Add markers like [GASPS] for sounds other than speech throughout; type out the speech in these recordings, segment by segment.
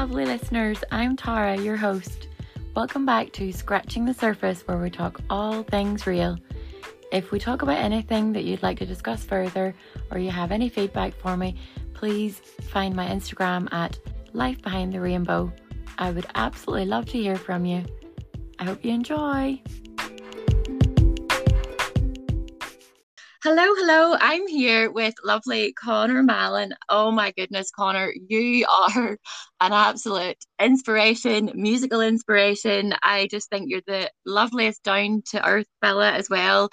lovely listeners. I'm Tara, your host. Welcome back to Scratching the Surface, where we talk all things real. If we talk about anything that you'd like to discuss further, or you have any feedback for me, please find my Instagram at Life Behind the Rainbow. I would absolutely love to hear from you. I hope you enjoy. Hello, hello. I'm here with lovely Conor Mallon. Oh my goodness, Conor, you are an absolute inspiration, musical inspiration. I just think you're the loveliest down to earth fella as well.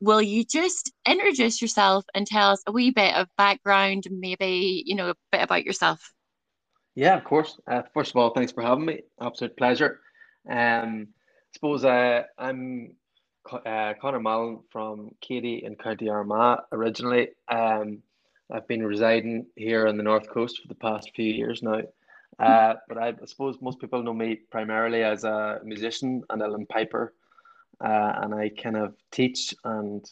Will you just introduce yourself and tell us a wee bit of background, maybe, you know, a bit about yourself? Yeah, of course. Uh, first of all, thanks for having me. Absolute pleasure. Um, I suppose uh, I'm uh, Conor Mallon from Keady in County Armagh originally. Um, I've been residing here on the north coast for the past few years now. Uh, but I, I suppose most people know me primarily as a musician and uilleann piper, uh, and I kind of teach and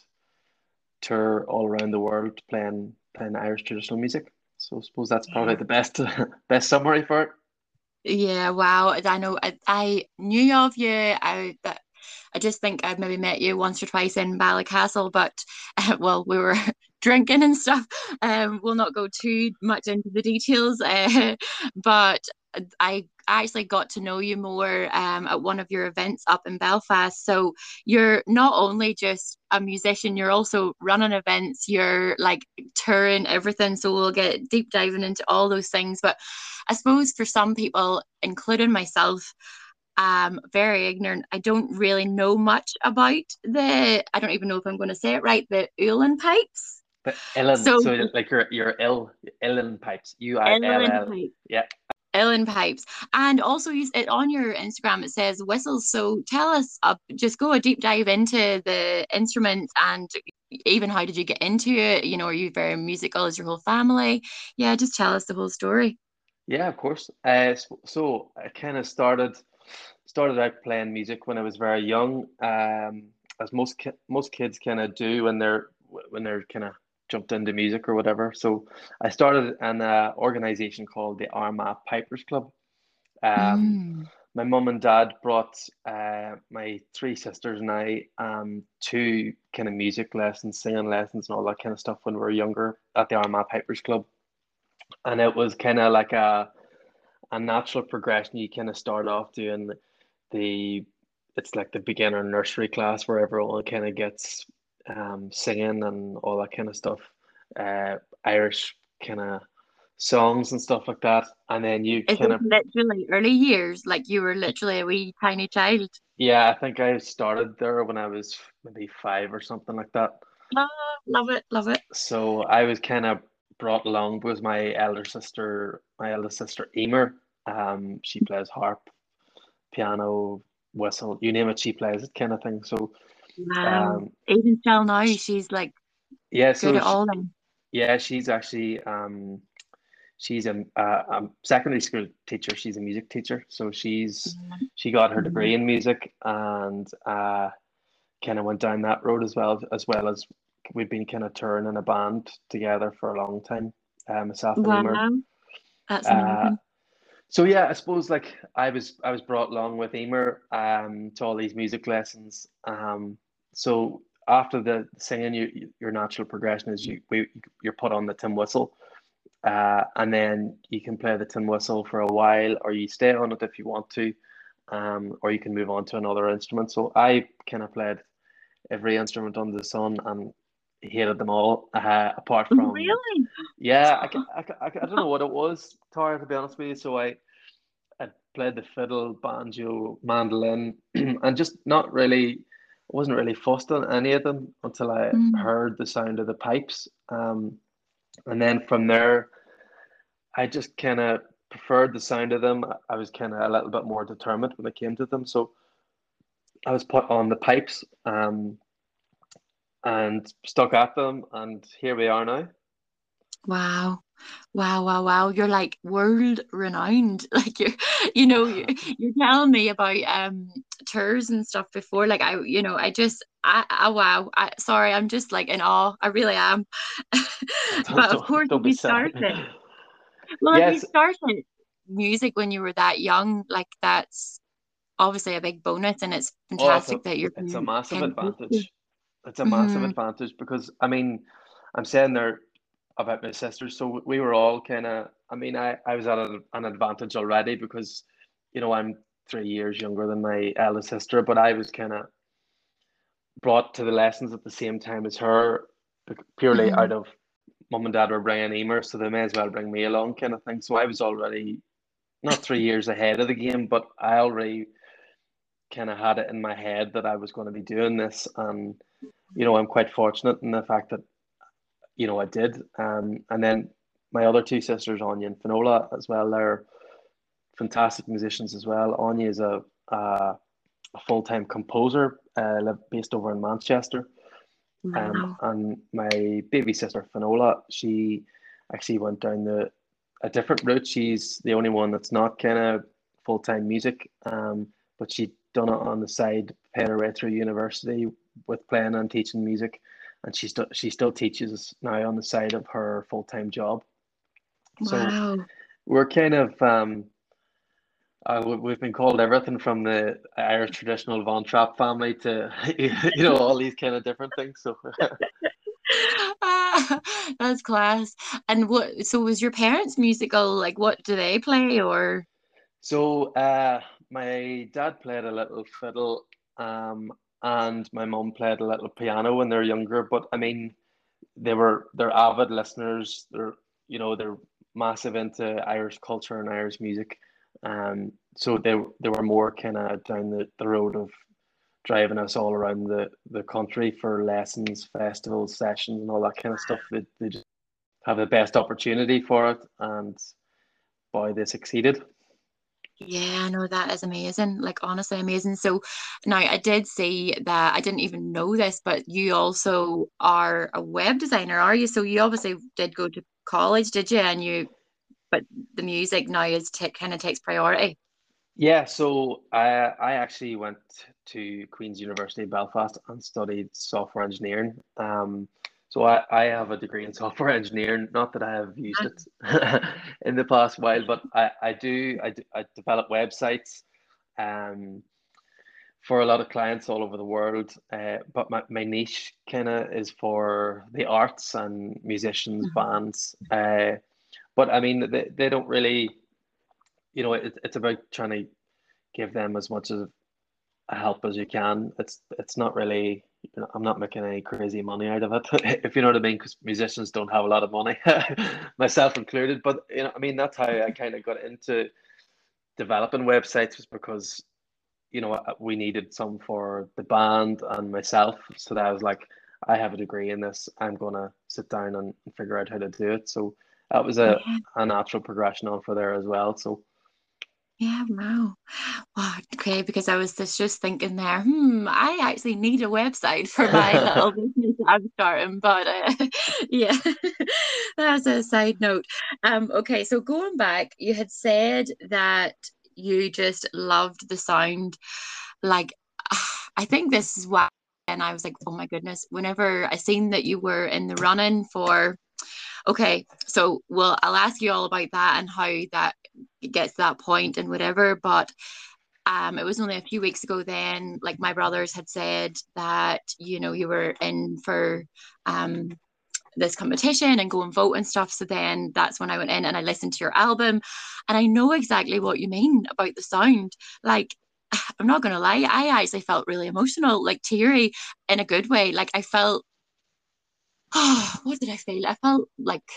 tour all around the world playing playing Irish traditional music. So I suppose that's probably the best [LAUGHS] best summary for it. Yeah, wow. I know I, I knew of you. I I just think I've maybe met you once or twice in Ballycastle, but uh, [LAUGHS] well, we were [LAUGHS] drinking and stuff. Um, we'll not go too much into the details, uh, [LAUGHS] but I actually got to know you more um, at one of your events up in Belfast. So you're not only just a musician, you're also running events, you're like touring everything. So we'll get deep diving into all those things. But I suppose for some people, including myself, um very ignorant. I don't really know much about the I don't even know if I'm going to say it right, the uilleann pipes. But Ellen, so, so like your your L uilleann pipes. You are L Yeah. uilleann pipes. And also you it on your Instagram it says whistles. So tell us uh, just go a deep dive into the instruments and even how did you get into it? You know, are you very musical as your whole family? Yeah, just tell us the whole story. Yeah, of course. Uh, so, so I kind of started started out playing music when I was very young, um, as most ki- most kids kind of do when they're when they're kind of jumped into music or whatever. So I started an uh, organization called the Armagh Pipers Club. Um, mm. My mum and dad brought uh, my three sisters and I um, to kind of music lessons, singing lessons, and all that kind of stuff when we were younger at the Armagh Pipers Club. And it was kind of like a a natural progression. You kind of start off doing the it's like the beginner nursery class where everyone kind of gets um, singing and all that kind of stuff, uh, Irish kind of songs and stuff like that, and then you kind of literally early years, like you were literally a wee tiny child. Yeah, I think I started there when I was maybe five or something like that. Oh, love it, love it. So I was kind of brought along because my elder sister, my eldest sister Emer, um, she plays harp, piano, whistle, you name it, she plays it kind of thing. So wow. um, even still now, she's like yeah, so good at all them. Yeah, she's actually um, she's a, a, a, secondary school teacher. She's a music teacher, so she's mm-hmm. she got her degree in music and uh, kind of went down that road as well as well as we've been kind of touring in a band together for a long time. Um, myself and wow. That's uh, so yeah, I suppose like I was I was brought along with Emer um to all these music lessons. Um, so after the singing, you, your natural progression is you we, you're put on the tin whistle, uh, and then you can play the tin whistle for a while, or you stay on it if you want to, um, or you can move on to another instrument. So I kind of played every instrument under the sun and hated them all. Uh, apart from really, yeah, I, I, I, I don't know what it was, Tara, to be honest with you. So I I played the fiddle, banjo, mandolin, [CLEARS THROAT] and just not really wasn't really fussed on any of them until I mm. heard the sound of the pipes. Um, and then from there, I just kind of preferred the sound of them. I was kind of a little bit more determined when it came to them. So I was put on the pipes. Um, and stuck at them and here we are now. Wow. Wow wow wow. You're like world renowned [LAUGHS] like you're you know you're, [LAUGHS] you're telling me about um tours and stuff before. Like i you know i just i, I wow. I, sorry i'm just like in awe. I really am. [LAUGHS] But of course you started. Well yes. you started music when you were that young, like that's obviously a big bonus, and it's fantastic oh, a, that you're. It's a massive advantage. It's a massive mm-hmm. advantage because I mean, I'm saying there about my sisters, so we were all kind of. I mean, I I was at an, an advantage already because, you know, I'm three years younger than my eldest sister, but I was kind of brought to the lessons at the same time as her, purely mm-hmm. out of mum and dad were bringing Emer, so they may as well bring me along, kind of thing. So I was already not three years ahead of the game, but I already kind of had it in my head that I was going to be doing this, and you know, I'm quite fortunate in the fact that you know I did. Um, and then my other two sisters, Anya and Finola, as well, they're fantastic musicians as well. Anya is a, a, a full time composer uh, based over in Manchester. Wow. Um, and my baby sister Finola, she actually went down the a different route. She's the only one that's not kind of full time music, um, but she done it on the side, paid her way through university with playing and teaching music, and she still she still teaches now on the side of her full time job. Wow. So we're kind of um, uh, we've been called everything from the Irish traditional Von Trapp family to [LAUGHS] you know all these kind of different things. So ah, [LAUGHS] that's class. And what? So was your parents musical? Like, what do they play or? So uh, my dad played a little fiddle, um, and my mom played a little piano when they're younger. But I mean, they were they're avid listeners. They're you know they're massive into Irish culture and Irish music. Um, so they they were more kind of down the, the road of driving us all around the, the country for lessons, festivals, sessions, and all that kind of stuff. They, they just have the best opportunity for it, and boy, they succeeded. Yeah, no, that is amazing. Like honestly, amazing. So now I did see that I didn't even know this, but you also are a web designer, are you? So you obviously did go to college, did you? And you but the music now is t- kind of takes priority. Yeah, so I I actually went to Queen's University Belfast and studied software engineering. Um, so I, I have a degree in software engineering. Not that I have used it [LAUGHS] in the past while, but I, I do I, do, I develop websites um, for a lot of clients all over the world. Uh, but my, my niche kind of is for the arts and musicians, mm-hmm. bands. Uh, but I mean, they, they don't really, you know, it, it's about trying to give them as much of a help as you can. It's it's not really. I'm not making any crazy money out of it, [LAUGHS] if you know what I mean, because musicians don't have a lot of money, [LAUGHS] myself included. But you know, I mean, that's how I kind of got into developing websites was because you know we needed some for the band and myself. So that I was like, I have a degree in this. I'm gonna sit down and figure out how to do it. So that was a, a natural progression on for there as well. So yeah, wow. Okay, because I was just, just thinking there, hmm, I actually need a website for my [LAUGHS] little business I'm starting, but uh, [LAUGHS] yeah, [LAUGHS] that's a side note. Um, okay, so going back, you had said that you just loved the sound. Like, [SIGHS] I think this is why, and I was like, oh my goodness, whenever I seen that you were in the running for okay so well i'll ask you all about that and how that gets to that point and whatever but um, it was only a few weeks ago then like my brothers had said that you know you were in for um, this competition and go and vote and stuff so then that's when i went in and i listened to your album and i know exactly what you mean about the sound. Like [SIGHS] i'm not gonna lie i actually felt really emotional like teary in a good way. Like i felt oh, [SIGHS] what did I feel? I felt like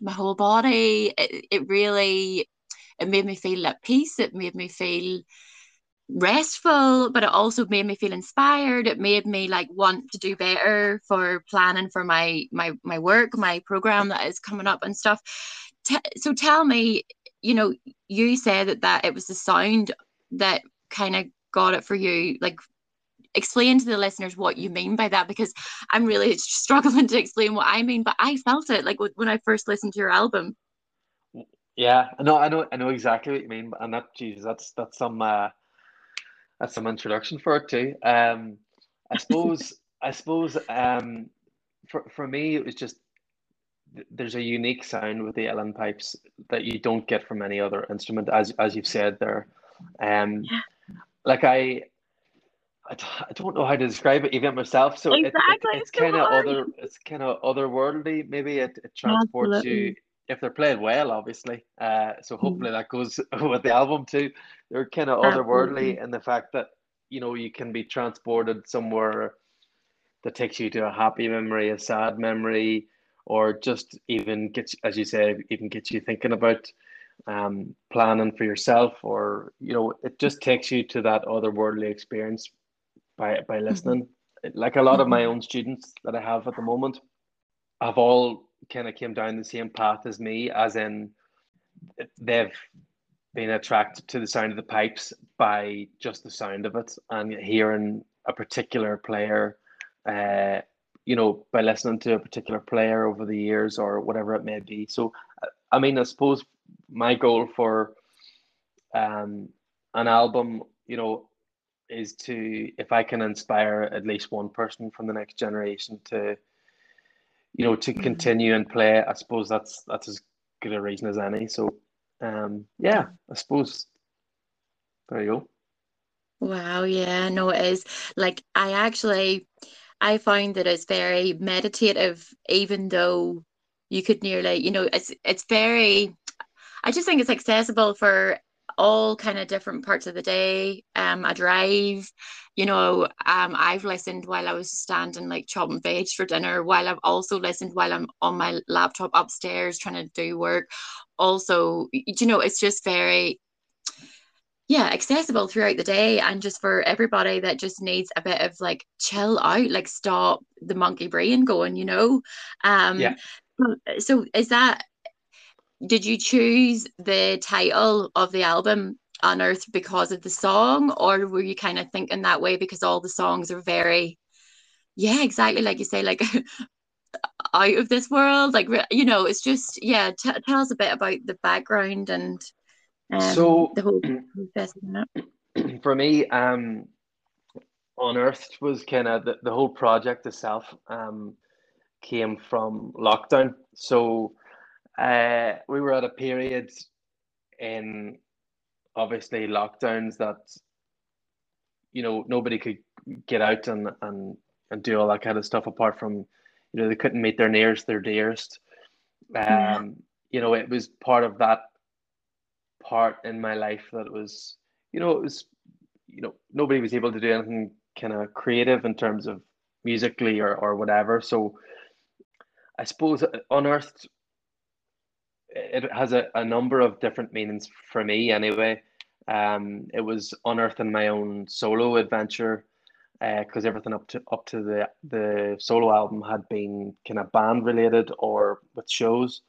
my whole body. It, it really, it made me feel at peace. It made me feel restful, but it also made me feel inspired. It made me like want to do better for planning for my my my work, my program that is coming up and stuff. T- so tell me, you know, you said that that it was the sound that kind of got it for you, like explain to the listeners what you mean by that because I'm really [LAUGHS] struggling to explain what I mean, but I felt it like when I first listened to your album. Yeah, no, I know, I know exactly what you mean, and that, Jesus, that's that's some uh, that's some introduction for it too. Um, I suppose, [LAUGHS] I suppose, um, for for me, it was just there's a unique sound with the Uilleann pipes that you don't get from any other instrument, as as you've said there. Um, yeah. like I, I, I don't know how to describe it even myself. So exactly. it, it, it's kind of other, it's kind of otherworldly. Maybe it, it transports Absolutely. you if they're playing well, obviously. Uh, so mm-hmm. hopefully mm. that goes [LAUGHS] with the album too. They're kind of otherworldly in the fact that you know you can be transported somewhere that takes you to a happy memory, a sad memory, or just even gets, as you say, even gets you thinking about um, planning for yourself, or you know, it just takes you to that otherworldly experience by by mm-hmm. listening. Mm-hmm. Like a lot of my own students that I have at the moment, have all kind of came down the same path as me, as in they've been attracted to the sound of the pipes by just the sound of it and hearing a particular player uh, you know, by listening to a particular player over the years or whatever it may be. So, I mean, I suppose my goal for um, an album, you know, is to if I can inspire at least one person from the next generation to, you know, to mm-hmm. continue and play. I suppose that's that's as good a reason as any. So, um, yeah, I suppose there you go. Wow, yeah, no, it is. Like I actually I find that it's very meditative, even though you could nearly, you know, it's it's very. I just think it's accessible for all kind of different parts of the day. Um, I drive, you know, um, I've listened while I was standing like chopping veg for dinner, while I've also listened while I'm on my laptop upstairs trying to do work. Also, you know, it's just very yeah accessible throughout the day and just for everybody that just needs a bit of like chill out like stop the monkey brain going you know um yeah. so is that did you choose the title of the album unearth because of the song or were you kind of thinking that way because all the songs are very yeah exactly like you say like [LAUGHS] out of this world like you know it's just yeah t- tell us a bit about the background and um, so the whole process [CLEARS THROAT] for me, um, Unearthed was kind of the, the whole project itself um, came from lockdown. So uh, we were at a period in obviously lockdowns that you know nobody could get out and and and do all that kind of stuff apart from you know they couldn't meet their nearest their dearest um yeah. you know it was part of that part in my life that was, you know, it was, you know, nobody was able to do anything kind of creative in terms of musically or, or whatever. So I suppose unearthed it has a, a number of different meanings for me anyway. Um, it was unearthing my own solo adventure because uh, everything up to up to the the solo album had been kind of band related or with shows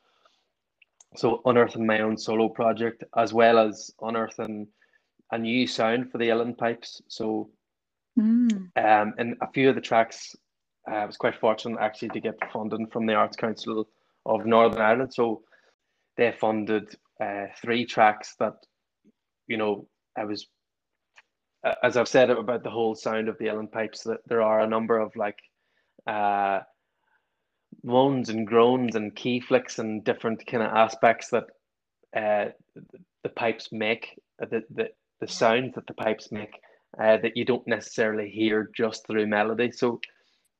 so unearthing my own solo project as well as unearthing a new sound for the uilleann pipes. So mm. um, and a few of the tracks, uh, I was quite fortunate actually to get funding from the Arts Council of Northern Ireland. So they funded uh, three tracks that, you know, I was, as I've said about the whole sound of the uilleann pipes, that there are a number of like uh, moans and groans and key flicks and different kind of aspects that uh, the pipes make, uh, the, the, the sound that the pipes make uh, that you don't necessarily hear just through melody. So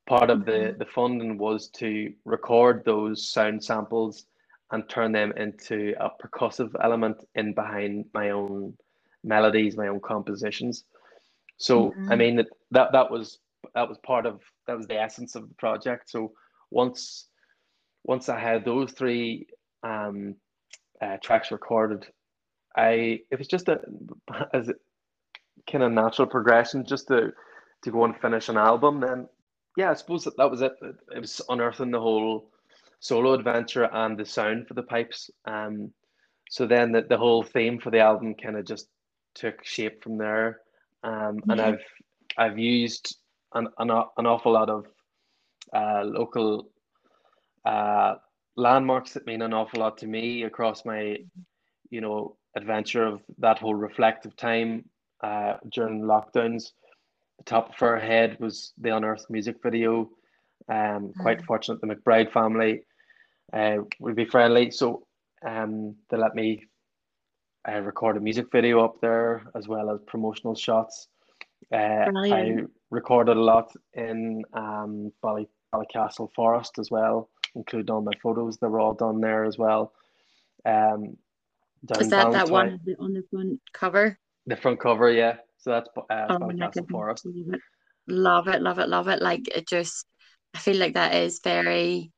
part of the, mm-hmm. the funding was to record those sound samples and turn them into a percussive element in behind my own melodies, my own compositions. So mm-hmm. I mean that, that that was that was part of that was the essence of the project. So once once I had those three um, uh, tracks recorded, I it was just a [LAUGHS] as a kind of natural progression just to to go and finish an album. And yeah, I suppose that, that was it. It was unearthing the whole solo adventure and the sound for the pipes. Um, so then the, the whole theme for the album kind of just took shape from there. Um, and I've I've used an, an, an awful lot of uh, local uh, landmarks that mean an awful lot to me across my, you know, adventure of that whole reflective time uh, during lockdowns. The top of Fair Head was the Unearthed music video. Um, quite mm. fortunate the McBride family uh, would be friendly. So um, they let me uh, record a music video up there as well as promotional shots. Uh, I recorded a lot in um, Bally, Ballycastle Forest as well, including all my photos. They were all done there as well. Um, Is that that one on the front cover? The front cover, yeah. So that's uh, oh, Ballycastle Forest. Love it, love it, love it. Like it just, I feel like that is very,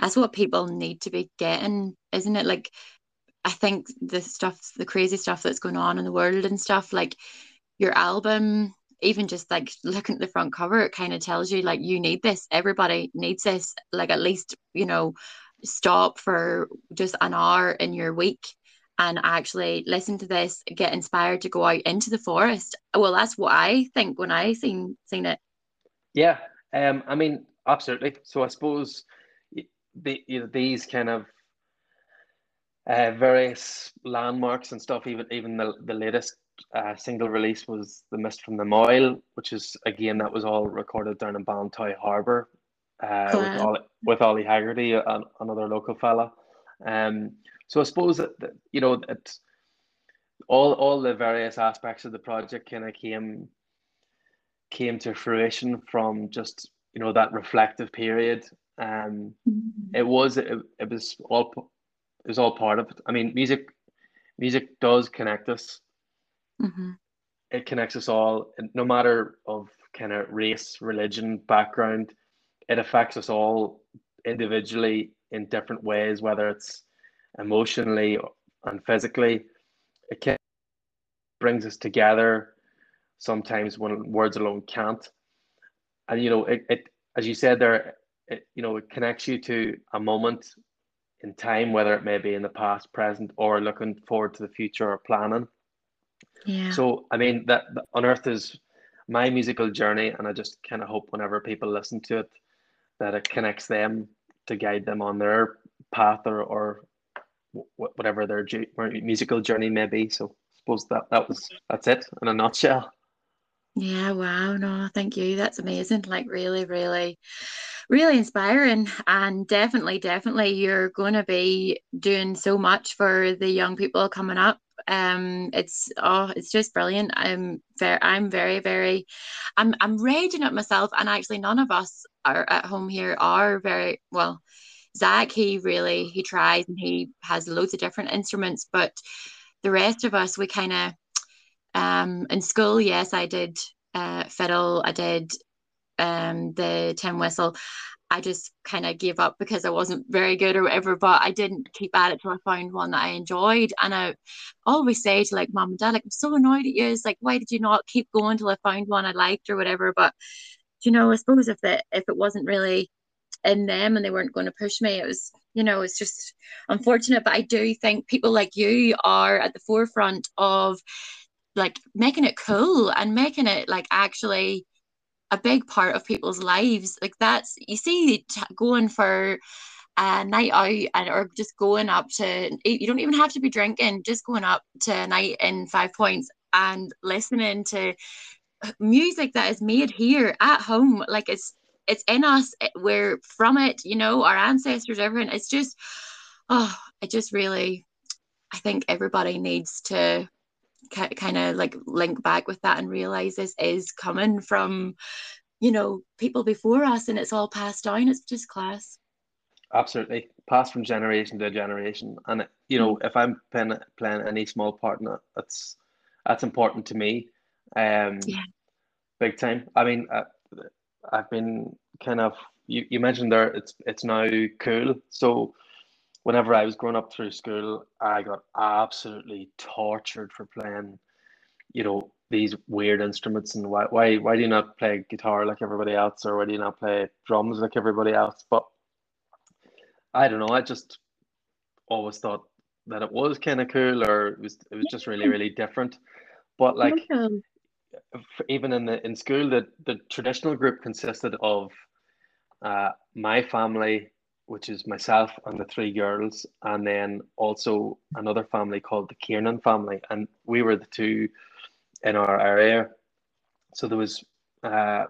that's what people need to be getting, isn't it? Like, I think the stuff, the crazy stuff that's going on in the world and stuff, like your album, even just like looking at the front cover, it kind of tells you like you need this. Everybody needs this. Like at least, you know, stop for just an hour in your week and actually listen to this, get inspired to go out into the forest. Well, that's what I think when I seen seen it. Yeah, um, I mean, absolutely. So I suppose the, you know, these kind of uh, various landmarks and stuff. Even even the the latest uh, single release was the Mist from the Moyle, which is again that was all recorded down in Ballintoy Harbour uh, with Ollie, with Ollie Haggerty, another local fella. Um, so I suppose that, that you know it's all all the various aspects of the project kind of came came to fruition from just you know that reflective period. Um, mm-hmm. it was it, it was all it was all part of it. I mean, music music does connect us. Mm-hmm. It connects us all, no matter of kind of race, religion, background. It affects us all individually in different ways, whether it's emotionally and physically. It can brings us together sometimes when words alone can't. And you know, it, it as you said there, it you know, it connects you to a moment in time, whether it may be in the past, present, or looking forward to the future or planning. Yeah. So I mean that, that Unearthed is my musical journey, and I just kind of hope whenever people listen to it, that it connects them to guide them on their path or, or whatever their musical journey may be. So I suppose that that was that's it in a nutshell. Yeah, wow, no, thank you. That's amazing. Like really, really, really inspiring. And definitely, definitely you're gonna be doing so much for the young people coming up. Um it's oh it's just brilliant. I'm very I'm very, very I'm I'm raging at myself and actually none of us are at home here are very well Zach, he really he tries and he has loads of different instruments, but the rest of us, we kind of um in school, yes, I did uh fiddle, I did um the tin whistle. I just kind of gave up because I wasn't very good or whatever, but I didn't keep at it till I found one that I enjoyed. And I always say to like mom and dad, like, I'm so annoyed at you. It's like, why did you not keep going till I found one I liked or whatever? But you know, I suppose if it if it wasn't really in them and they weren't going to push me. It was, you know, it's just unfortunate. But I do think people like you are at the forefront of like making it cool and making it like actually a big part of people's lives. Like that's you see going for a night out and or just going up to you don't even have to be drinking, just going up to a night in five points and listening to music that is made here at home. Like it's it's in us eh, we're from it you know our ancestors everything it's just oh it just really i think everybody needs to kind of like link back with that and realize this is coming from you know people before us and it's all passed down. It's just class. Absolutely. Passed from generation to generation. And you know mm. if i'm playing, playing any small part in it that's that's important to me um yeah. big time. I mean uh, I've been kind of you, you mentioned there it's it's now cool. So whenever I was growing up through school, I got absolutely tortured for playing, you know, these weird instruments and why why why do you not play guitar like everybody else or why do you not play drums like everybody else? But I don't know, I just always thought that it was kind of cool or it was it was just really, really different. But like even in the in school, the the traditional group consisted of uh, my family, which is myself and the three girls, and then also another family called the Kiernan family, and we were the two in our area. So there was uh,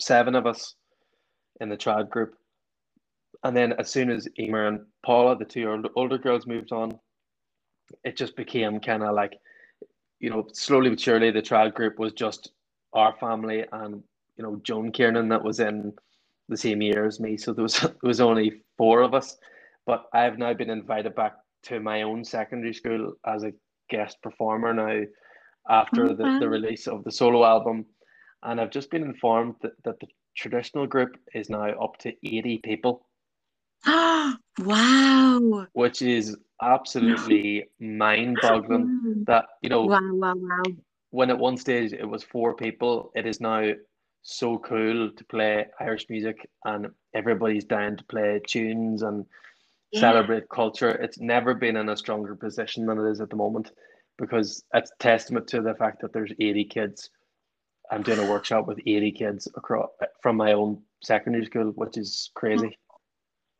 seven of us in the trad group, and then as soon as Emer and Paula, the two older, older girls, moved on, it just became kind of like, you know, slowly but surely the trial group was just our family and you know Joan Kiernan that was in the same year as me. So there was [LAUGHS] there was only four of us, but I've now been invited back to my own secondary school as a guest performer now after oh, the, the release of the solo album. And I've just been informed that, that the traditional group is now up to 80 people. Oh [GASPS] wow. Which is absolutely mind boggling that, you know, wow, wow, wow. when at one stage it was four people, it is now so cool to play Irish music and everybody's down to play tunes and yeah. celebrate culture. It's never been in a stronger position than it is at the moment because it's testament to the fact that there's 80 kids. I'm doing a workshop with 80 kids across from my own secondary school, which is crazy.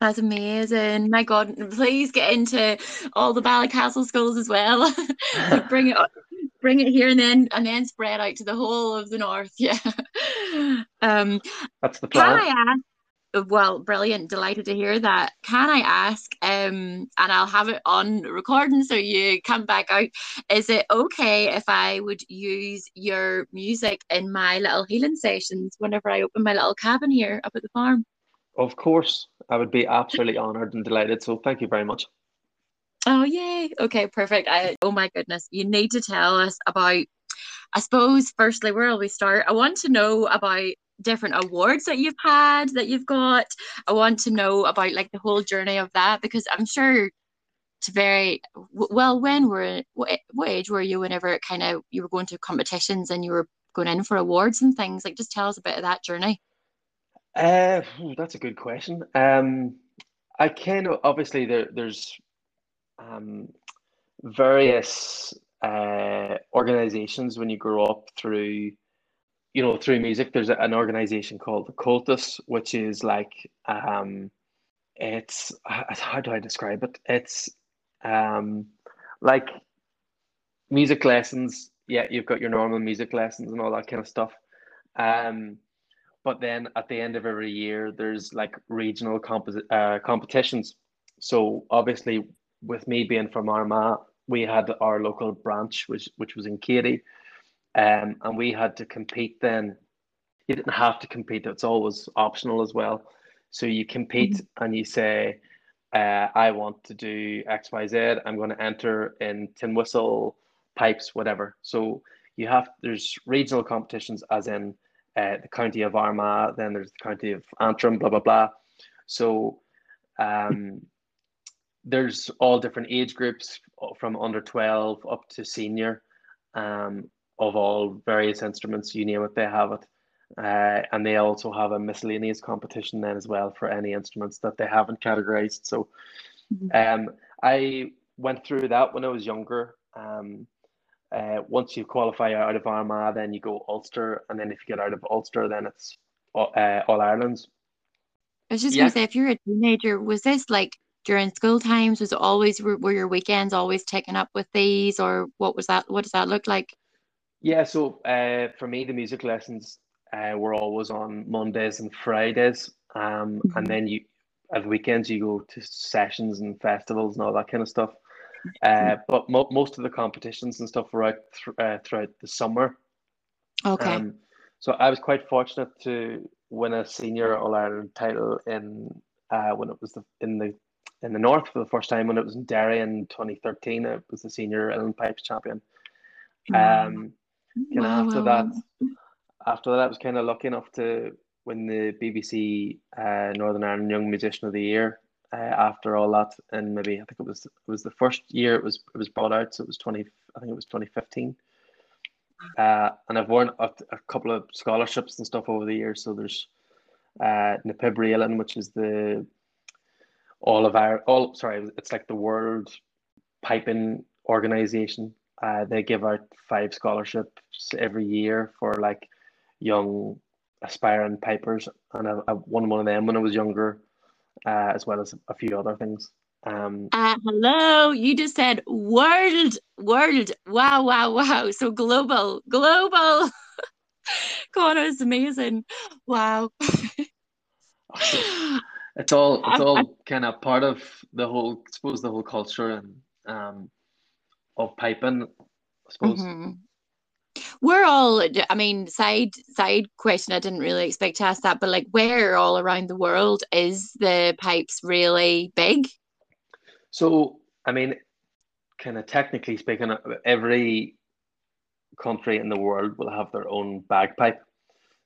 That's amazing. My God, please get into all the Ballycastle schools as well. [LAUGHS] bring it bring it here and then and then spread out to the whole of the north. [LAUGHS] Yeah. Um that's the plan. Can I ask well, brilliant. Delighted to hear that. Can I ask, um, and I'll have it on recording so you come back out. Is it okay if I would use your music in my little healing sessions whenever I open my little cabin here up at the farm? Of course. I would be absolutely honored and delighted. So thank you very much. Oh yay. Okay, perfect. I oh my goodness. You need to tell us about I suppose firstly where will we start? I want to know about different awards that you've had that you've got i want to know about like the whole journey of that because i'm sure it's very well when were what, age were you whenever it kind of you were going to competitions and you were going in for awards and things like just tell us a bit of that journey uh that's a good question um i kind of obviously there there's um various uh organizations when you grow up through you know, through music, there's an organization called the Comhaltas, which is like, um, it's how do I describe it? It's um, like music lessons. Yeah, you've got your normal music lessons and all that kind of stuff. Um, but then at the end of every year, there's like regional uh, competitions. So obviously, with me being from Armagh, we had our local branch, which which was in Keady um, and we had to compete then. You didn't have to compete, it's always optional as well. So you compete mm-hmm. and you say, uh, I want to do XYZ, I'm going to enter in tin whistle, pipes, whatever. So you have, there's regional competitions as in uh, the county of Armagh, then there's the county of Antrim, blah, blah, blah. So um, there's all different age groups from under 12 up to senior. Um, of all various instruments, you name it, they have it. Uh, and they also have a miscellaneous competition then as well for any instruments that they haven't categorized. So mm-hmm. um, I went through that when I was younger. Um, uh, once you qualify out of Armagh, then you go Ulster, and then if you get out of Ulster, then it's all, uh, all Ireland's. I was just yeah. gonna say, if you're a teenager, was this like during school times? Was it always were, were your weekends always taken up with these, or what was that? What does that look like? Yeah, so uh, for me, the music lessons uh, were always on Mondays and Fridays, um, mm-hmm. and then you at weekends you go to sessions and festivals and all that kind of stuff. Uh, but mo- most of the competitions and stuff were out th- uh, throughout the summer. Okay. Um, so I was quite fortunate to win a senior All Ireland title in uh, when it was the, in the in the north for the first time when it was in Derry in 2013. It was the senior Uilleann Pipes champion. Um, wow, after wow, that, after that, I was kind of lucky enough to win the BBC uh, Northern Ireland Young Musician of the Year. Uh, after all that, and maybe I think it was it was the first year it was it was brought out, so it was twenty. I think it was twenty fifteen. Uh, and I've won a, a, couple of scholarships and stuff over the years. So there's uh, which is the all of our all sorry, it's like the world piping organization uh, they give out five scholarships every year for like young aspiring pipers, and I, I won one of them when I was younger, uh, as well as a few other things. Um, uh, hello, you just said world, world. Wow, wow, wow. So global, global. [LAUGHS] God, it's amazing. Wow. [LAUGHS] It's all it's all kind of part of the whole, I suppose, the whole culture and um of piping, I suppose. mm-hmm. We're all, I mean, side side question. I didn't really expect to ask that, but like, where all around the world is the pipes really big? So, I mean, kind of technically speaking, every country in the world will have their own bagpipe.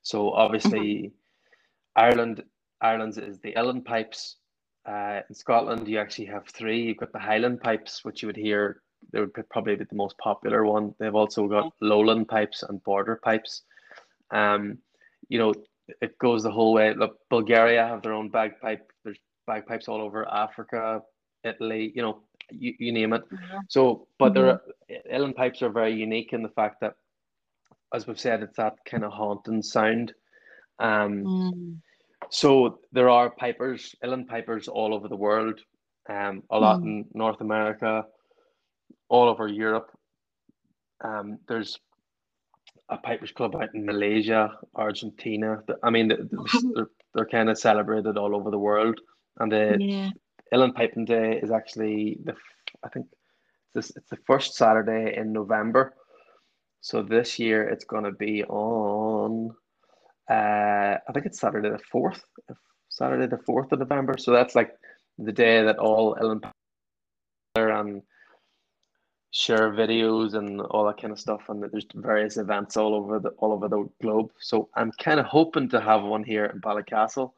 So obviously, mm-hmm. Ireland, Ireland's is the uilleann pipes. Uh, in Scotland, you actually have three. You've got the Highland pipes, which you would hear they would probably be the most popular one. They've also got lowland pipes and border pipes. Um, you know, it goes the whole way. Look, Bulgaria have their own bagpipe. There's bagpipes all over Africa, Italy. You know, you, you name it. Mm-hmm. So, but mm-hmm. there, Uilleann pipes are very unique in the fact that, as we've said, it's that kind of haunting sound. Um, mm. So there are pipers, Uilleann pipers, all over the world. Um, a lot mm. in North America, all over Europe. Um, there's a Pipers Club out in Malaysia, Argentina. I mean, they're, they're kind of celebrated all over the world. And the yeah. Uilleann Piping Day is actually the, I think, it's, it's the first Saturday in November. So this year it's going to be on, uh, I think it's Saturday the 4th, Saturday the 4th of November. So that's like the day that all Uilleann and share videos and all that kind of stuff. And there's various events all over the all over the globe. So i'm kind of hoping to have one here in ballycastle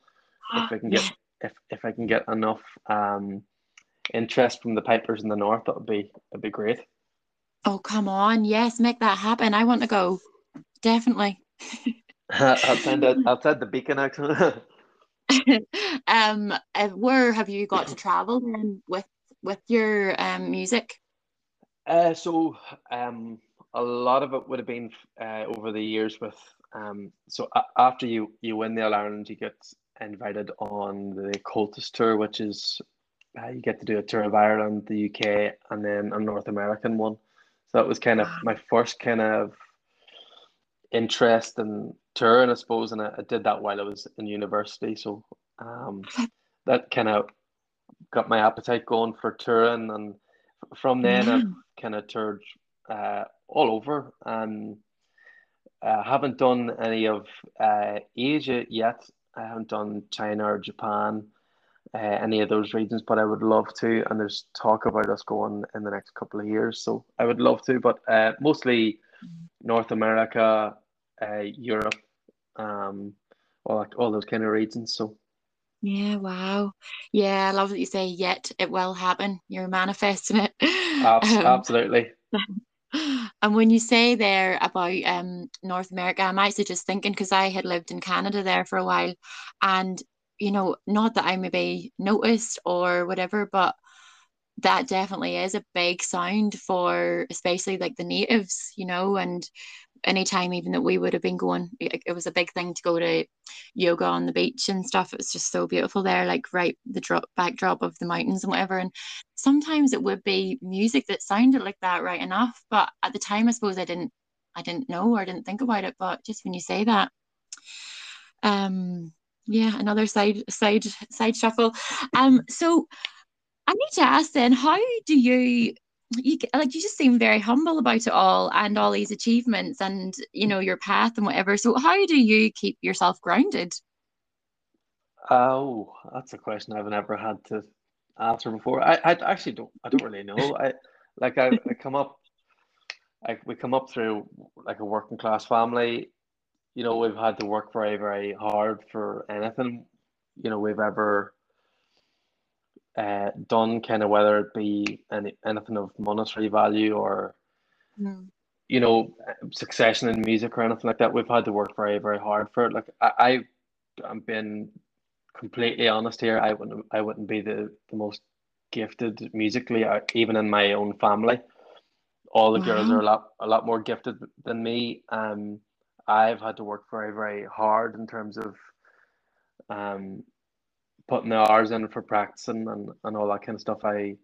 if i can get [GASPS] if, if i can get enough um interest from the pipers in the north that would be that'd be great. Oh come on. Yes make that happen. I want to go. Definitely [LAUGHS] [LAUGHS] i'll send it i'll send the beacon actually. [LAUGHS] um uh, where have you got to travel then with with your um music uh, so um, a lot of it would have been uh, over the years with um, so a- after you you win the All Ireland, you get invited on the Comhaltas tour, which is uh, you get to do a tour of Ireland, the UK, and then a North American one. So that was kind of my first kind of interest in touring, I suppose, and I, I did that while I was in university. So um, [LAUGHS] that kind of got my appetite going for touring and from then I've kind of toured uh, all over and uh, haven't done any of uh, Asia yet. I haven't done China or Japan, uh, any of those regions, but I would love to. And there's talk about us going in the next couple of years, so I would love to. But uh, mostly North America, uh, Europe, um, all all those kind of regions. So yeah, wow. Yeah, I love that you say yet it will happen. You're manifesting it. [LAUGHS] Um, absolutely. [LAUGHS] and when you say there about um North America, I'm actually just thinking because I had lived in Canada there for a while, and you know, not that I maybe noticed or whatever, but that definitely is a big sound for especially like the natives, you know, and anytime even that we would have been going it, it was a big thing to go to yoga on the beach and stuff. It was just so beautiful there like right the drop backdrop of the mountains and whatever. And sometimes it would be music that sounded like that right enough. But at the time i suppose i didn't i didn't know or didn't think about it. But just when you say that um yeah another side side side shuffle. Um so i need to ask then how do you you like you just seem very humble about it all and all these achievements and you know your path and whatever. So how do you keep yourself grounded? Oh that's a question i've never had to answer before. I, I actually don't i don't really know. I like I, I come up like we come up through like a working class family. You know we've had to work very very hard for anything you know we've ever uh, done, kind of whether it be any anything of monetary value or mm. you know succession in music or anything like that. We've had to work very very hard for it. Like I, I I'm being completely honest here. I wouldn't I wouldn't be the the most gifted musically, uh, even in my own family. All the wow. girls are a lot a lot more gifted than me. Um, I've had to work very very hard in terms of um putting the hours in for practicing and, and all that kind of stuff. I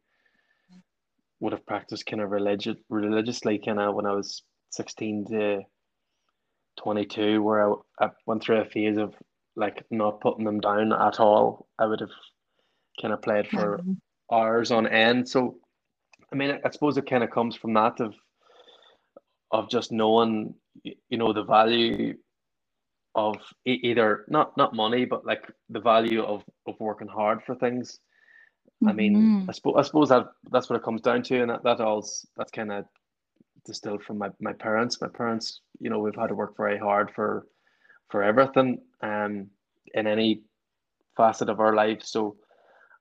would have practiced kind of religious religiously kind of when I was 16 to 22 where I, I went through a phase of like not putting them down at all. I would have kind of played for Wow. [LAUGHS] hours on end. So I mean, I suppose it kind of comes from that of of just knowing, you know, the value of e- either not not money, but like the value of of working hard for things. I mean. I suppose I suppose that that's what it comes down to, and that that all's that's kind of distilled from my, my parents. My parents, you know, we've had to work very hard for for everything, um, in any facet of our life. So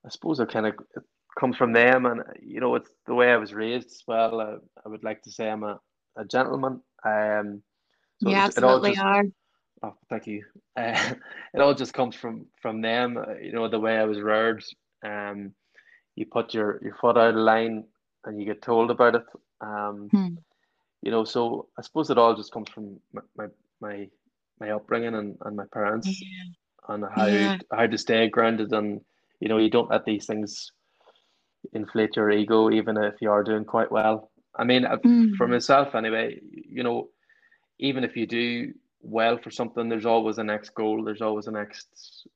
I suppose it kind of it comes from them, and you know, it's the way I was raised as well. Uh, I would like to say I'm a, a gentleman. Um, so You it, it all absolutely just are. Oh, thank you. [LAUGHS] Uh, it all just comes from from them. uh, You know, the way I was reared. Um, you put your your foot out of line, and you get told about it. Um, Hmm. you know, so I suppose it all just comes from my my my, my upbringing and, and my parents Yeah. and how Yeah. how to stay grounded and you know you don't let these things inflate your ego even if you are doing quite well. I mean, uh, for Mm. myself anyway, you know, even if you do well for something, there's always a next goal. There's always a next,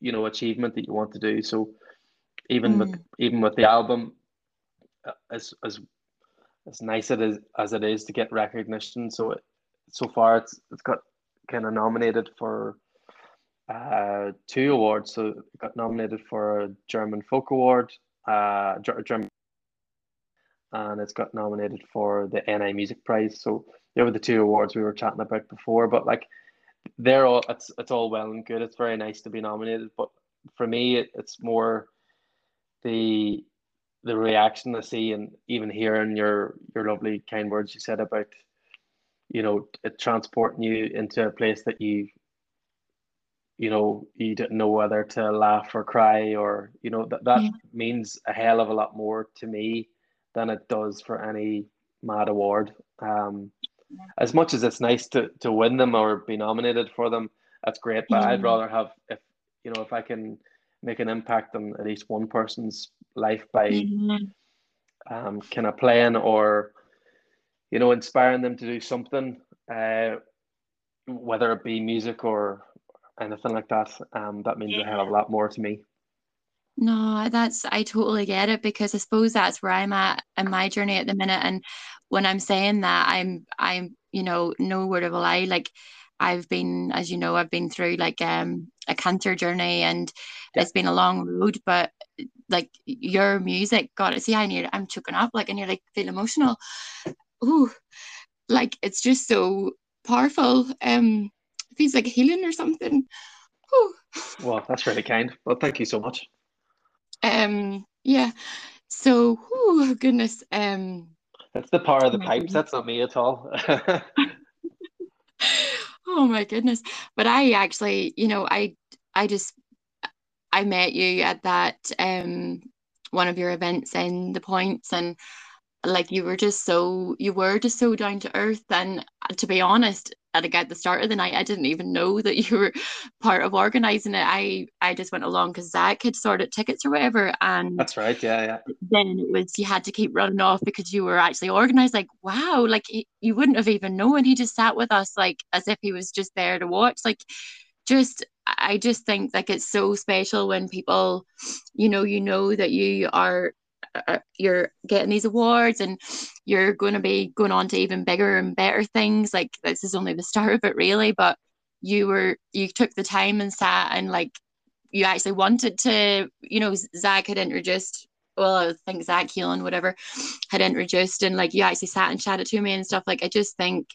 you know, achievement that you want to do. So even with Mm. even with the album, uh, as as as nice it is as it is to get recognition, so it, so far it's it's got kind of nominated for uh two awards. So it got nominated for a German Folk Award, uh German, and it's got nominated for the NI Music Prize. So they were the two awards we were chatting about before. But like they're all it's it's all well and good. It's very nice to be nominated, but for me, it, it's more the the reaction I see and even hearing your your lovely kind words you said about you know it transporting you into a place that you you know you didn't know whether to laugh or cry or you know that that Yeah. means a hell of a lot more to me than it does for any mad award um as much as it's nice to to win them or be nominated for them that's great. But I'd rather have if you know if I can make an impact on at least one person's life by Yeah. um kind of playing or you know inspiring them to do something uh whether it be music or anything like that um that means a hell of a lot more to me No, that's I totally get it because I suppose that's where I'm at in my journey at the minute. And when I'm saying that, I'm I'm you know no word of a lie. Like I've been, as you know, I've been through like um a cancer journey, and yeah it's been a long road. But like your music, God, see, I need I'm choking up, like, and you're like feel emotional. Ooh, like it's just so powerful. Um, it feels like healing or something. Ooh. well that's really kind well thank you so much Um, yeah. So, oh goodness. Um, that's the power of oh the my pipes goodness. that's not me at all [LAUGHS] Oh my goodness. But I actually, you know, I I just I met you at that um one of your events in the points and like you were just so you were just so down to earth and uh, to be honest at the, at the start of the night I didn't even know that you were part of organizing it. I I just went along because Zach had sorted tickets or whatever and that's right yeah yeah. then it was you had to keep running off because you were actually organized like wow like he, you wouldn't have even known. He just sat with us like as if he was just there to watch like just I just think like it's so special when people you know you know that you are Uh, you're getting these awards and you're going to be going on to even bigger and better things. Like this is only the [LAUGHS] start of it really but you were you took the time and sat and like you actually wanted to you know Zach had introduced well I think Zach Keelan whatever had introduced and like you actually sat and chatted to me and stuff. Like I just think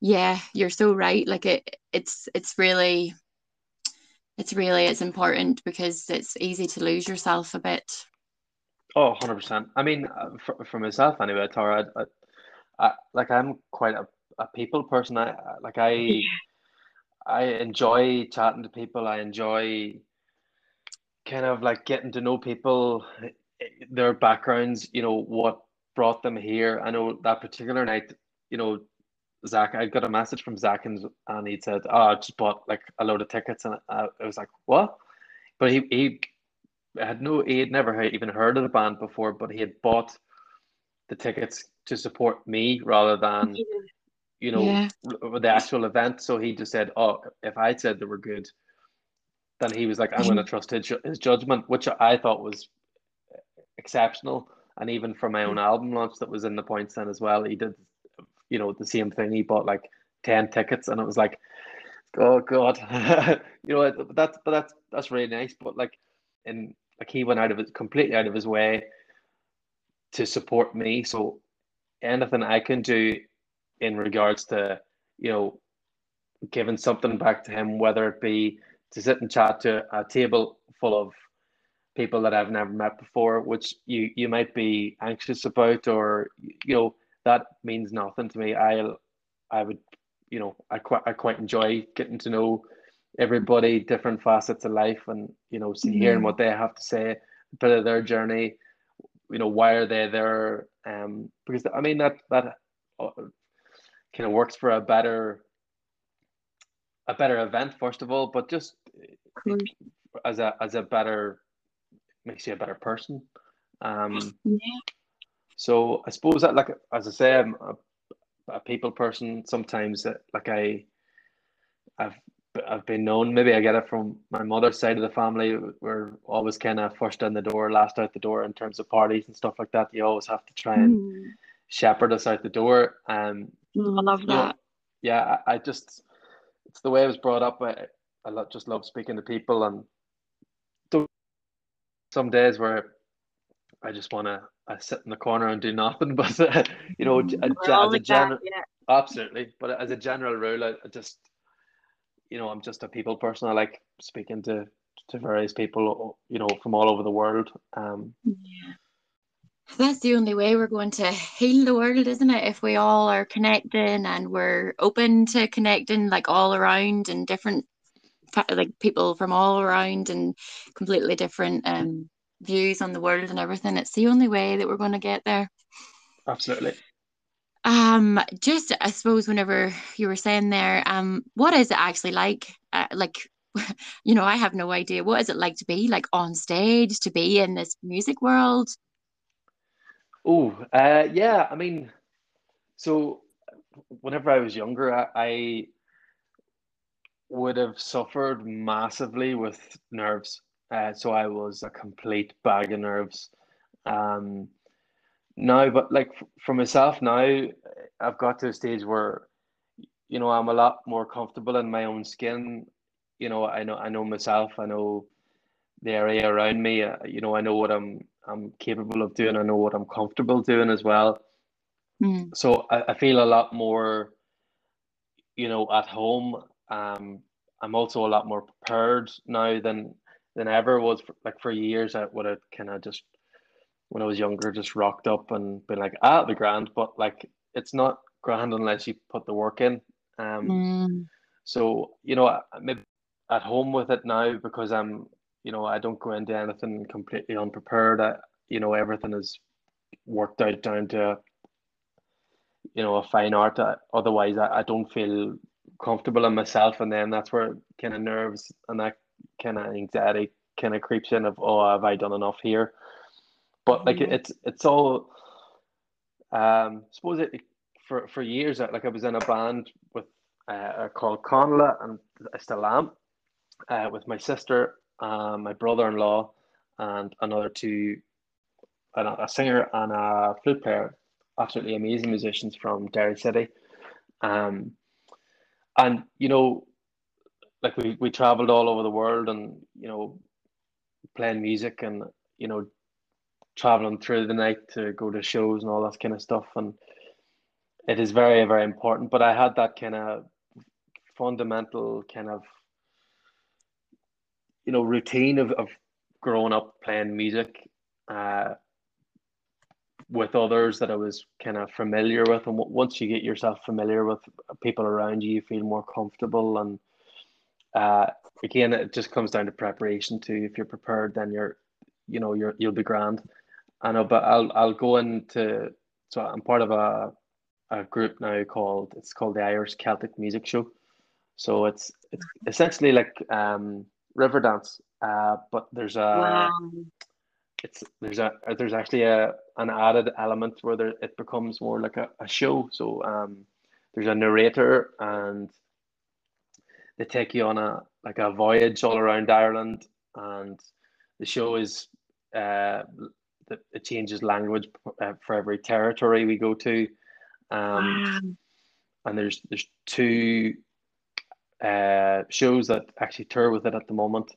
yeah you're so right. Like it it's it's really it's really it's important because it's easy to lose yourself a bit oh 100% I mean uh, for, for myself anyway Tara I, I, I like I'm quite a, a people person I like I I enjoy chatting to people I enjoy kind of like getting to know people, their backgrounds, you know, what brought them here. I know that particular night, you know, Zach, I got a message from Zach and, and he'd said, Oh, I just bought like a load of tickets. And I, I was like, What? But he, he had no, he had never even heard of the band before, but he had bought the tickets to support me rather than, you know, yeah the actual event. So he just said, Oh, if I said they were good, then he was like, I'm going to trust his, his judgment, which I thought was exceptional. And even for my own album launch that was in the points then as well, he did, you know, the same thing. He bought like 10 tickets and it was like, oh God, [LAUGHS] you know, that's, but that's, that's really nice. But like, and like he went out of it completely out of his way to support me. So anything I can do in regards to, you know, giving something back to him, whether it be to sit and chat to a table full of people that I've never met before, which you you might be anxious about, or you know that means nothing to me. I I would you know I quite I quite enjoy getting to know everybody, different facets of life, and you know see, mm-hmm. hearing what they have to say, a bit of their journey. You know why are they there? Um, because I mean that that uh, kind of works for a better a better event first of all, but just as a as a better makes you a better person. Um, yeah. So I suppose that like as I say, I'm a, a people person. Sometimes that like I, I've I've been known. Maybe I get it from my mother's side of the family. We're always kind of first in the door, last out the door in terms of parties and stuff like that. You always have to try and mm. shepherd us out the door. Um, I love that. Yeah, I, I just it's the way I was brought up. I, I just love speaking to people, and some days where I just want to I sit in the corner and do nothing. [LAUGHS] But uh, you know, a, as a general, yeah. absolutely. But as a general rule, I, I, just you know I'm just a people person. I like speaking to to various people, you know, from all over the world. Um, yeah. That's the only way we're going to heal the world, isn't it? If we all are connecting and we're open to connecting, like all around and different, like people from all around and completely different um, views on the world and everything. It's the only way that we're going to get there. Absolutely. Um, just I suppose whenever you were saying there, um, what is it actually like? Uh, like, [LAUGHS] you know, I have no idea. What is it like to be like on stage, to be in this music world? Oh, uh, yeah. I mean, so whenever I was younger, I, I would have suffered massively with nerves. Uh, so I was a complete bag of nerves. Um, now, but like for myself now, I've got to a stage where, you know, I'm a lot more comfortable in my own skin. You know, I know I know myself. I know the area around me. Uh, you know, I know what I'm I'm capable of doing. I know what I'm comfortable doing as well. Mm. So I, I feel a lot more, you know, at home. Um, I'm also a lot more prepared now than than ever was. For, like for years, I would have kind of just when I was younger, just rocked up and been like, ah, the grand. But like, it's not grand unless you put the work in. Um, mm. so you know, I maybe at home with it now because I'm you know, I don't go into anything completely unprepared. I, you know, everything is worked out down to, you know, a fine art. Otherwise, I, I don't feel comfortable in myself, and then that's where kind of nerves and that kind of anxiety kind of creeps in of, oh, have I done enough here? But like mm-hmm. it's it's all. Um, I suppose it for for years. Like I was in a band with uh, called Conla, and I still am. Uh, with my sister um, my brother-in-law, and another two, a, a singer and a flute player, absolutely amazing musicians from Derry City. Um, and you know, like we we traveled all over the world, and you know, playing music, and you know, traveling through the night to go to shows and all that kind of stuff, and it is very very important. But I had that kind of fundamental kind of you know routine of, of growing up playing music uh, with others that I was kind of familiar with. And once you get yourself familiar with people around you, you feel more comfortable. And uh, again, it just comes down to preparation too. If you're prepared, then you're, you know, you're you'll be grand. I know, but I'll I'll go into so I'm part of a a group now called it's called the Irish Celtic Music Show. So it's it's essentially like um Riverdance, uh, but there's a wow. it's there's a there's actually a an added element where there, it becomes more like a, a show. So um, there's a narrator and they take you on a like a voyage all around Ireland, and the show is uh, it changes language uh, for every territory we go to, um, wow. and there's there's two uh, shows that actually tour with it at the moment,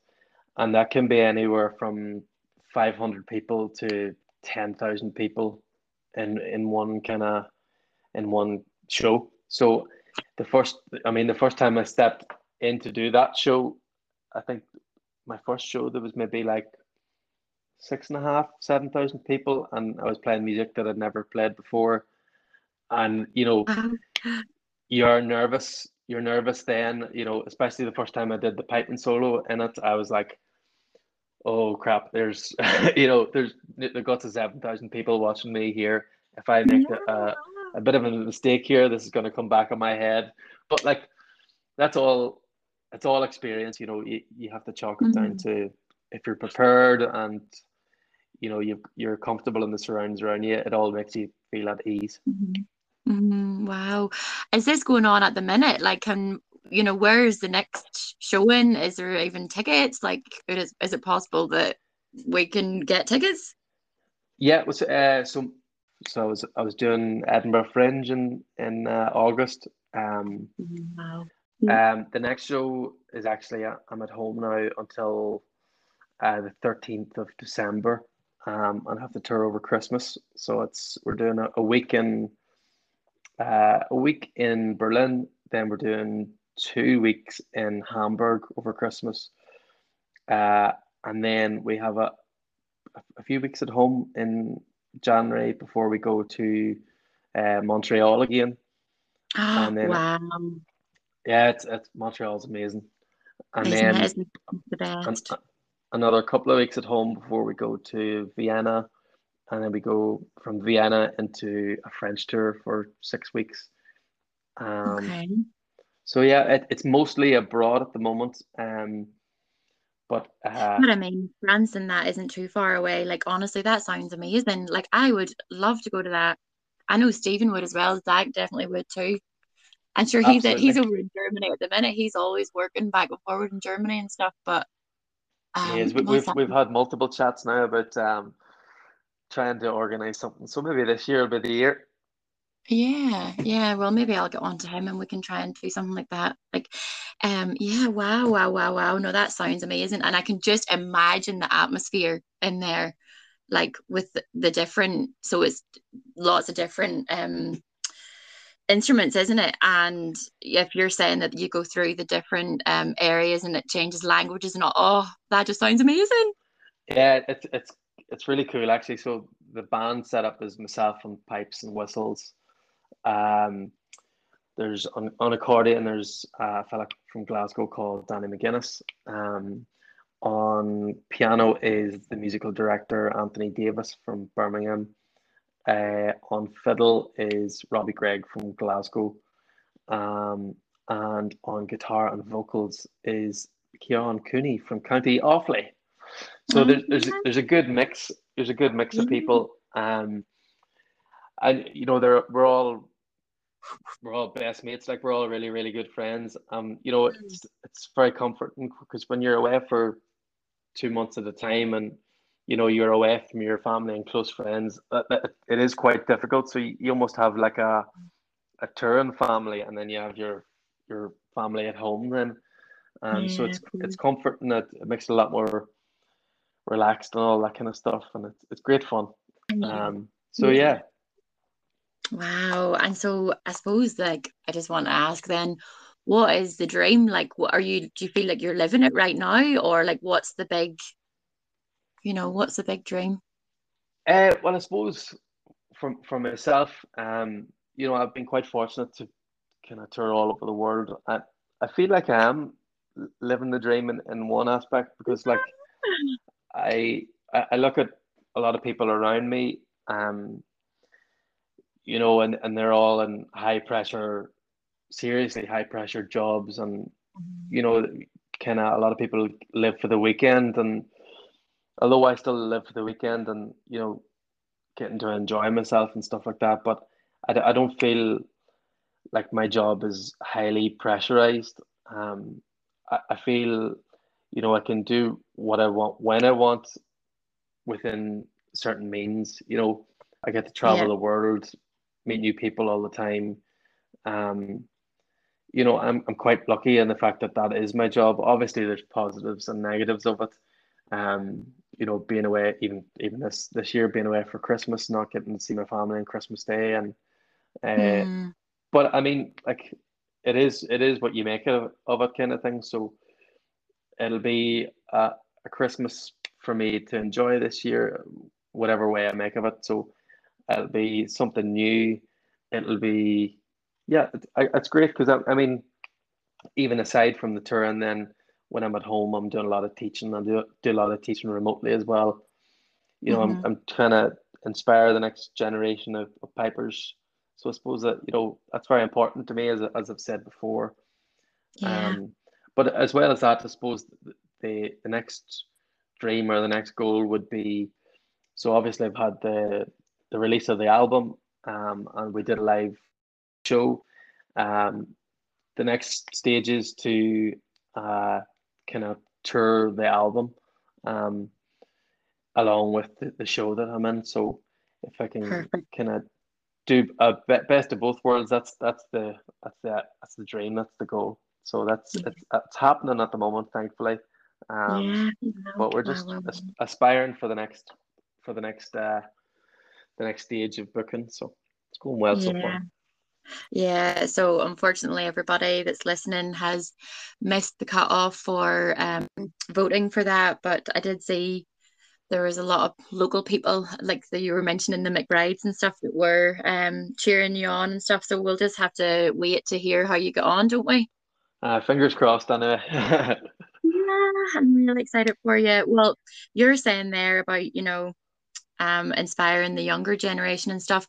and that can be anywhere from five hundred people to ten thousand people, in in one kind of in one show. So the first, I mean, the first time I stepped in to do that show, I think my first show there was maybe like six and a half, seven thousand people, and I was playing music that I'd never played before, and you know, you're nervous. You're nervous then, you know, especially the first time I did the piping solo in it. I was like, "Oh crap!" There's, [LAUGHS] you know, there's the got to seven thousand people watching me here. If I make a, a, a bit of a mistake here, this is going to come back on my head. But like, that's all. It's all experience. You know, you, you have to chalk it mm-hmm. down to if you're prepared and you know you you're comfortable in the surroundings around you it all makes you feel at ease. Mm-hmm. Mm-hmm. wow. Is this going on at the minute? Like can you know where's the next showing? Is there even tickets? Like it is is it possible that we can get tickets? Yeah was uh so so I was I was doing Edinburgh Fringe in in uh, August. Um wow. um the next show is actually uh, I'm at home now until uh, the 13th of December um, and have the tour over Christmas. So it's we're doing a, a week in uh, a week in Berlin, then we're doing two weeks in Hamburg over Christmas, uh, and then we have a a few weeks at home in January before we go to uh, Montreal again. Oh, and then, wow. Yeah, it's, it's Montreal's amazing. And Isn't then it? the best. And, another couple of weeks at home before we go to Vienna, and then we go from Vienna into a French tour for six weeks. Um, okay. So yeah, it, it's mostly abroad at the moment. Um, but uh, what I mean, France and that isn't too far away. Like honestly, that sounds amazing. Like I would love to go to that. I know Stephen would as well. Zach definitely would too. I'm sure he's he's over in Germany at the minute. He's always working back and forward in Germany and stuff. But um, yes, we, we've we've had multiple chats now about um, trying to organize something. So maybe this year will be the year. Yeah, yeah. Well, maybe I'll get on to him and we can try and do something like that. Like, um, yeah. Wow, wow, wow, wow. No, that sounds amazing, and I can just imagine the atmosphere in there, like with the, the different. So it's lots of different um instruments, isn't it? And if you're saying that you go through the different um, areas and it changes languages and all, oh, that just sounds amazing. Yeah, it's it's it's really cool actually. So the band setup is myself on pipes and whistles. Um, there's on, on accordion. There's a fella from Glasgow called Danny McGuinness. Um, on piano is the musical director Anthony Davis from Birmingham. Uh, on fiddle is Robbie Gregg from Glasgow. Um, and on guitar and vocals is Ciaran Cooney from County Offaly. So there's, there's, there's a good mix. There's a good mix of people. Um, and you know, they're, we're all we're all best mates. Like we're all really, really good friends. Um, you know, it's it's very comforting because when you're away for two months at a time and you know you're away from your family and close friends it is quite difficult. So you, you almost have like a a touring family and then you have your your family at home then. Um, yeah, so it's cool. it's comforting it, it makes it a lot more relaxed and all that kind of stuff. And it's, it's great fun. Yeah. um so yeah. yeah. Wow. And so i suppose like i just want to ask then what is the dream? Like what are you do you feel like you're living it right now or like what's the big you know, what's the big dream? Uh, well, I suppose from for myself, um, you know, I've been quite fortunate to kind of tour all over the world. I, I feel like I am living the dream in, in one aspect because like [LAUGHS] I I look at a lot of people around me, um, you know, and, and they're all in high pressure, seriously high pressure jobs, and mm-hmm. you know, kind of a lot of people live for the weekend, and although I still live for the weekend and you know getting to enjoy myself and stuff like that, but I, I don't feel like my job is highly pressurized. Um, I, I feel, you know, I can do what I want when I want within certain means. You know, I get to travel yeah. the world, meet new people all the time. Um, you know, I'm I'm quite lucky in the fact that that is my job. Obviously, there's positives and negatives of it. Um, you know, being away even even this this year, being away for Christmas, not getting to see my family on Christmas Day, and uh, mm. but I mean, like it is it is what you make of, of it kind of thing. So it'll be a, a Christmas for me to enjoy this year, whatever way I make of it. So it'll be something new. It'll be yeah, it's great because I, I mean, even aside from the tour, and then when I'm at home, I'm doing a lot of teaching. I do do a lot of teaching remotely as well. You know, mm-hmm. I'm I'm trying to inspire the next generation of, of pipers. So I suppose that you know that's very important to me, as as I've said before. Yeah. Um, but as well as that, I suppose the the next dream or the next goal would be. So obviously, I've had the the release of the album, um, and we did a live show. Um, the next stage is to uh, kind of tour the album um, along with the, the show that I'm in. So if I can kind of do a best of both worlds, that's that's the that's the that's the dream, that's the goal. So that's yeah. it's, it's happening at the moment, thankfully. Um, yeah, but we're just aspiring for the next for the next uh the next stage of booking. So it's going well yeah. so far. Yeah, so unfortunately, everybody that's listening has missed the cutoff for um, voting for that. But I did see there was a lot of local people, like the, you were mentioning the McBrides and stuff, that were um, cheering you on and stuff. So we'll just have to wait to hear how you get on, don't we? Uh, fingers crossed, anyway. [LAUGHS] yeah, I'm really excited for you. Well, you're saying there about, you know, um, inspiring the younger generation and stuff.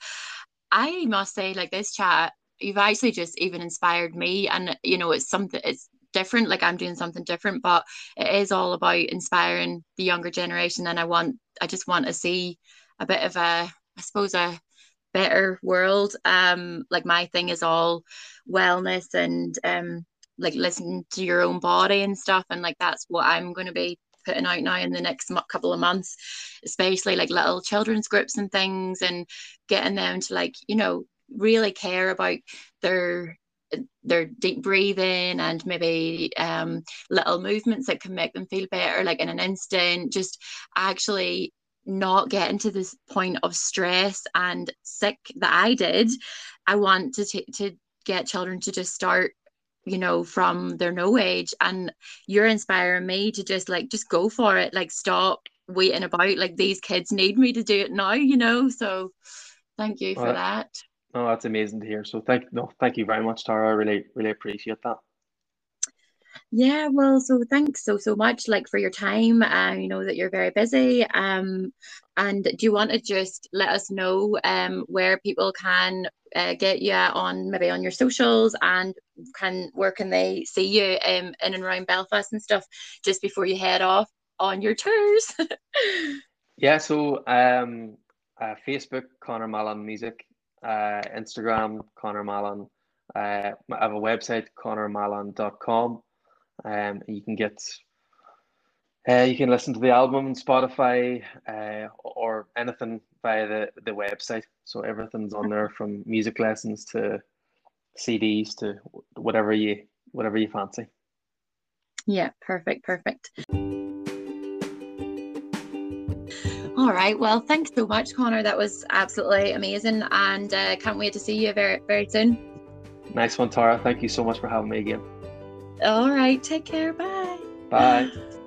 I must say, like this chat, you've actually just even inspired me. And, you know, it's something, it's different. Like I'm doing something different, but it is all about inspiring the younger generation. And I want, I just want to see a bit of a, I suppose, a better world. Um, like my thing is all wellness and, um, like listen to your own body and stuff. And like that's what I'm going to be putting out now in the next couple of months, especially like little children's groups and things, and getting them to like you know really care about their their deep breathing and maybe um, little movements that can make them feel better, like in an instant, just actually not getting to this point of stress and sick that I did. I want to t- to get children to just start you know from their no age and you're inspiring me to just like just go for it like stop waiting about like these kids need me to do it now you know? So thank you for well, that. oh that's amazing to hear. So thank no thank you very much tara. I really really appreciate that yeah, well, so thanks so so much, like for your time. Uh, you know that you're very busy. Um, and do you want to just let us know um where people can uh, get you on maybe on your socials and can where can they see you um in and around Belfast and stuff just before you head off on your tours? [LAUGHS] yeah, so um, uh, Facebook Conor Mallon Music, uh, Instagram Conor Mallon. Uh, I have a website conormallon.com um, you can get uh, you can listen to the album on Spotify uh, or anything via the, the website. So everything's on there from music lessons to CDs to whatever you whatever you fancy. Yeah, perfect, perfect. All right. Well, thanks so much, Conor. That was absolutely amazing, and uh, can't wait to see you very very soon. Nice one, Tara. Thank you so much for having me again. All right. Take care. Bye. Bye. [LAUGHS]